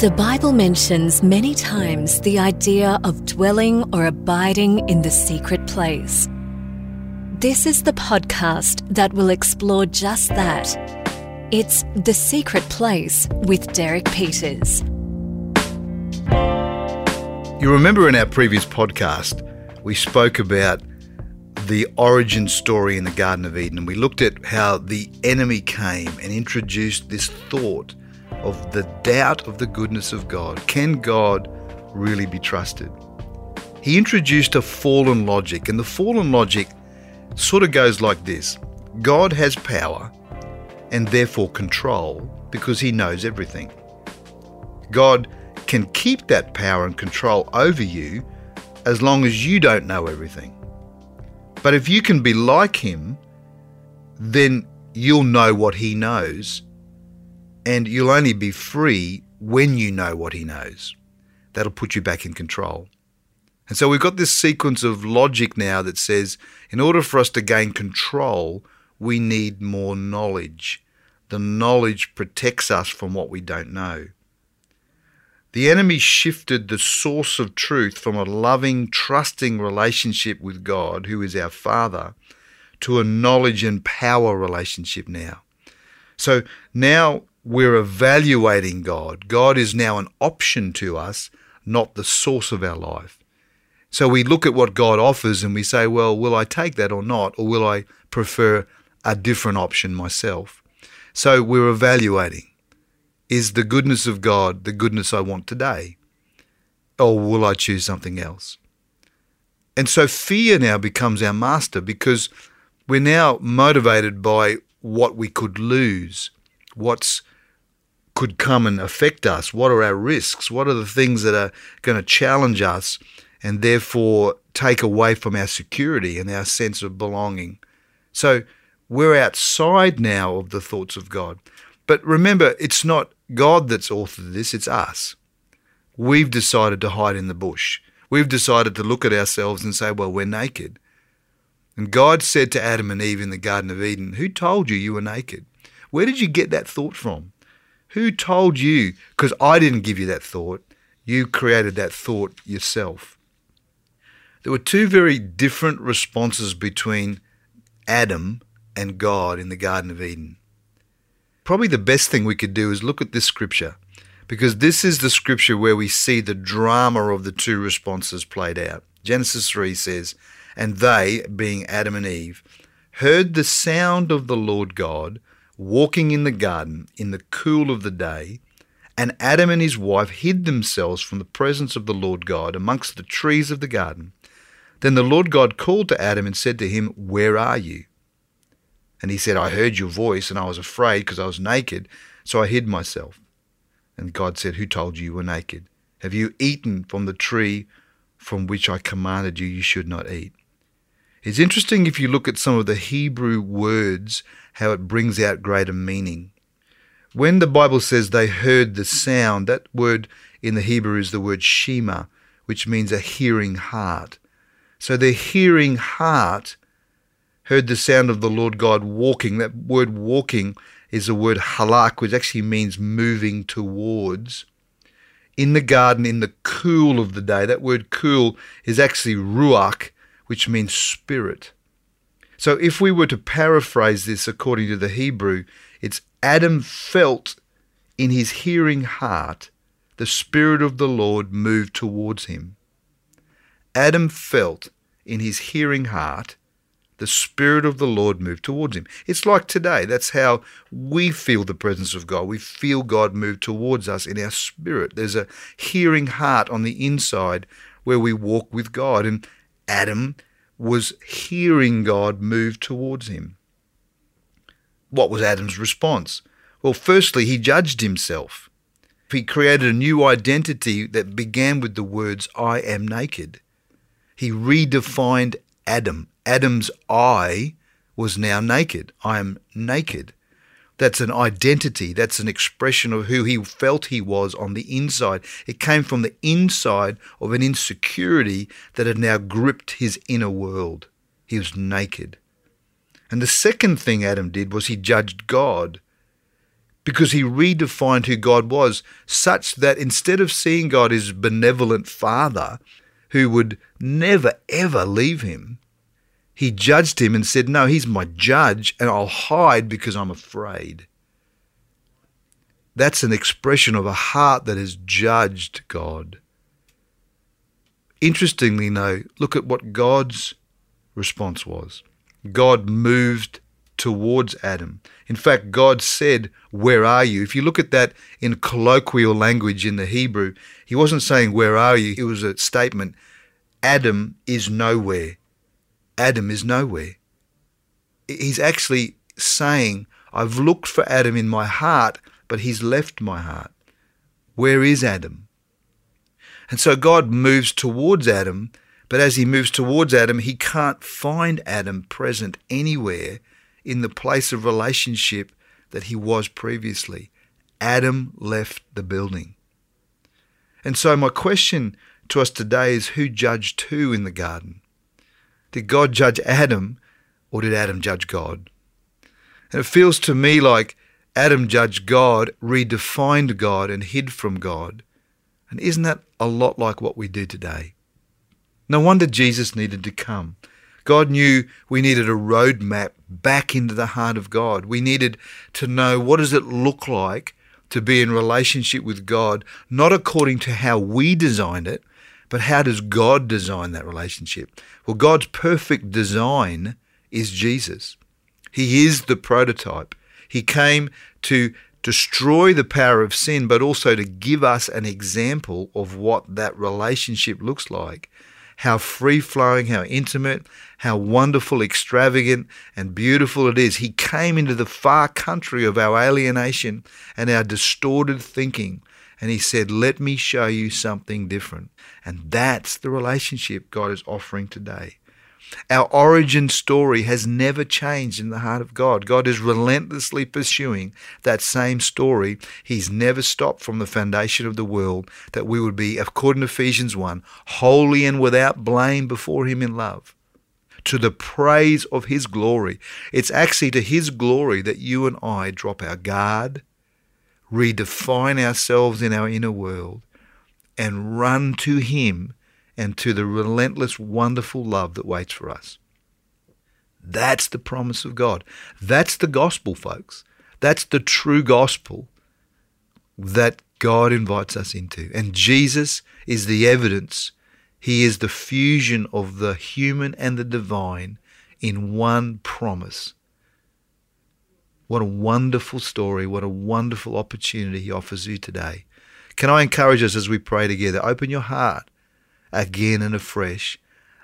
The Bible mentions many times the idea of dwelling or abiding in the secret place. This is the podcast that will explore just that. It's The Secret Place with Derek Peters. You remember in our previous podcast, we spoke about the origin story in the Garden of Eden. and We looked at how the enemy came and introduced this thought of the doubt of the goodness of God. Can God really be trusted? He introduced a fallen logic, and the fallen logic sort of goes like this God has power and therefore control because he knows everything. God can keep that power and control over you as long as you don't know everything. But if you can be like him, then you'll know what he knows and you'll only be free when you know what he knows. That'll put you back in control. And so we've got this sequence of logic now that says in order for us to gain control, we need more knowledge. The knowledge protects us from what we don't know. The enemy shifted the source of truth from a loving, trusting relationship with God, who is our Father, to a knowledge and power relationship now. So now we're evaluating God. God is now an option to us, not the source of our life. So we look at what God offers and we say, well, will I take that or not? Or will I prefer a different option myself? So we're evaluating. Is the goodness of God the goodness I want today? Or will I choose something else? And so fear now becomes our master because we're now motivated by what we could lose, what's could come and affect us? What are our risks? What are the things that are going to challenge us and therefore take away from our security and our sense of belonging? So we're outside now of the thoughts of God. But remember, it's not God that's authored this, it's us. We've decided to hide in the bush. We've decided to look at ourselves and say, well, we're naked. And God said to Adam and Eve in the Garden of Eden, Who told you you were naked? Where did you get that thought from? Who told you? Because I didn't give you that thought. You created that thought yourself. There were two very different responses between Adam and God in the Garden of Eden. Probably the best thing we could do is look at this scripture because this is the scripture where we see the drama of the two responses played out. Genesis 3 says, And they, being Adam and Eve, heard the sound of the Lord God walking in the garden in the cool of the day, and Adam and his wife hid themselves from the presence of the Lord God amongst the trees of the garden. Then the Lord God called to Adam and said to him, Where are you? And he said, I heard your voice, and I was afraid because I was naked, so I hid myself. And God said, Who told you you were naked? Have you eaten from the tree from which I commanded you you should not eat? It's interesting if you look at some of the Hebrew words, how it brings out greater meaning. When the Bible says they heard the sound, that word in the Hebrew is the word shema, which means a hearing heart. So their hearing heart heard the sound of the Lord God walking. That word walking is the word halak, which actually means moving towards. In the garden, in the cool of the day, that word cool is actually ruach, which means spirit. So if we were to paraphrase this according to the Hebrew, it's Adam felt in his hearing heart the Spirit of the Lord move towards him. Adam felt in his hearing heart the Spirit of the Lord move towards him. It's like today. That's how we feel the presence of God. We feel God move towards us in our spirit. There's a hearing heart on the inside where we walk with God. And Adam was hearing God move towards him. What was Adam's response? Well, firstly, he judged himself. He created a new identity that began with the words, I am naked. He redefined Adam. Adam's I was now naked. I am naked. That's an identity. That's an expression of who he felt he was on the inside. It came from the inside of an insecurity that had now gripped his inner world. He was naked. And the second thing Adam did was he judged God. because he redefined who God was, such that instead of seeing God as benevolent father who would never ever leave him, he judged him and said, No, he's my judge, and I'll hide because I'm afraid. That's an expression of a heart that has judged God. Interestingly, though, look at what God's response was. God moved towards Adam. In fact, God said, Where are you? If you look at that in colloquial language in the Hebrew, he wasn't saying, Where are you? It was a statement Adam is nowhere. Adam is nowhere. He's actually saying, I've looked for Adam in my heart, but he's left my heart. Where is Adam? And so God moves towards Adam, but as he moves towards Adam, he can't find Adam present anywhere in the place of relationship that he was previously. Adam left the building. And so, my question to us today is who judged who in the garden? Did God judge Adam or did Adam judge God? And it feels to me like Adam judged God, redefined God, and hid from God. And isn't that a lot like what we do today? No wonder Jesus needed to come. God knew we needed a roadmap back into the heart of God. We needed to know what does it look like to be in relationship with God, not according to how we designed it, but how does God design that relationship? Well, God's perfect design is Jesus. He is the prototype. He came to destroy the power of sin, but also to give us an example of what that relationship looks like. How free flowing, how intimate, how wonderful, extravagant, and beautiful it is. He came into the far country of our alienation and our distorted thinking. And he said, Let me show you something different. And that's the relationship God is offering today. Our origin story has never changed in the heart of God. God is relentlessly pursuing that same story. He's never stopped from the foundation of the world that we would be, according to Ephesians 1, holy and without blame before Him in love. To the praise of His glory. It's actually to His glory that you and I drop our guard, redefine ourselves in our inner world, and run to Him and to the relentless, wonderful love that waits for us. That's the promise of God. That's the gospel, folks. That's the true gospel that God invites us into. And Jesus is the evidence. He is the fusion of the human and the divine in one promise. What a wonderful story. What a wonderful opportunity He offers you today. Can I encourage us as we pray together? Open your heart again and afresh.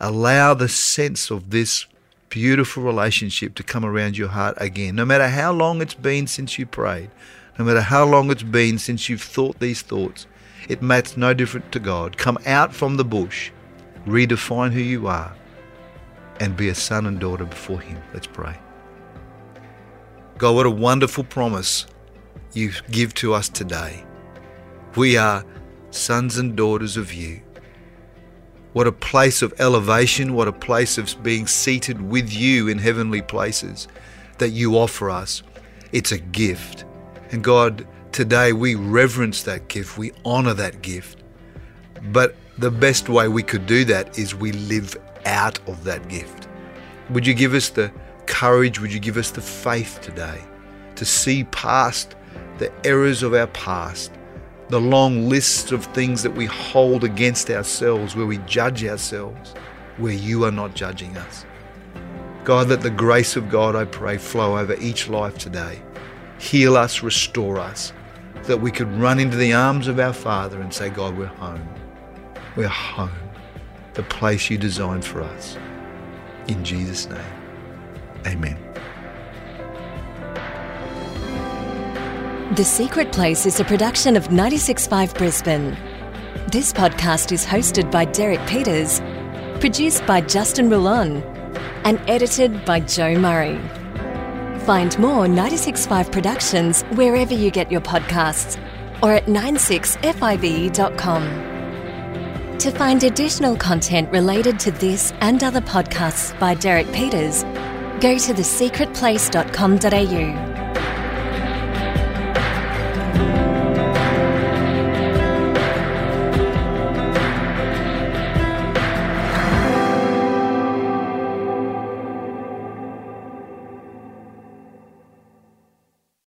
Allow the sense of this beautiful relationship to come around your heart again. No matter how long it's been since you prayed, no matter how long it's been since you've thought these thoughts, it matters no different to God. Come out from the bush, redefine who you are, and be a son and daughter before Him. Let's pray. God, what a wonderful promise you give to us today. We are sons and daughters of you. What a place of elevation, what a place of being seated with you in heavenly places that you offer us. It's a gift. And God, today we reverence that gift, we honor that gift. But the best way we could do that is we live out of that gift. Would you give us the courage, would you give us the faith today to see past the errors of our past the long list of things that we hold against ourselves, where we judge ourselves, where you are not judging us. God, let the grace of God, I pray, flow over each life today. Heal us, restore us, that we could run into the arms of our Father and say, God, we're home. We're home, the place you designed for us. In Jesus' name, amen. The Secret Place is a production of 965 Brisbane. This podcast is hosted by Derek Peters, produced by Justin Rulon, and edited by Joe Murray. Find more 965 productions wherever you get your podcasts or at 96five.com. To find additional content related to this and other podcasts by Derek Peters, go to thesecretplace.com.au.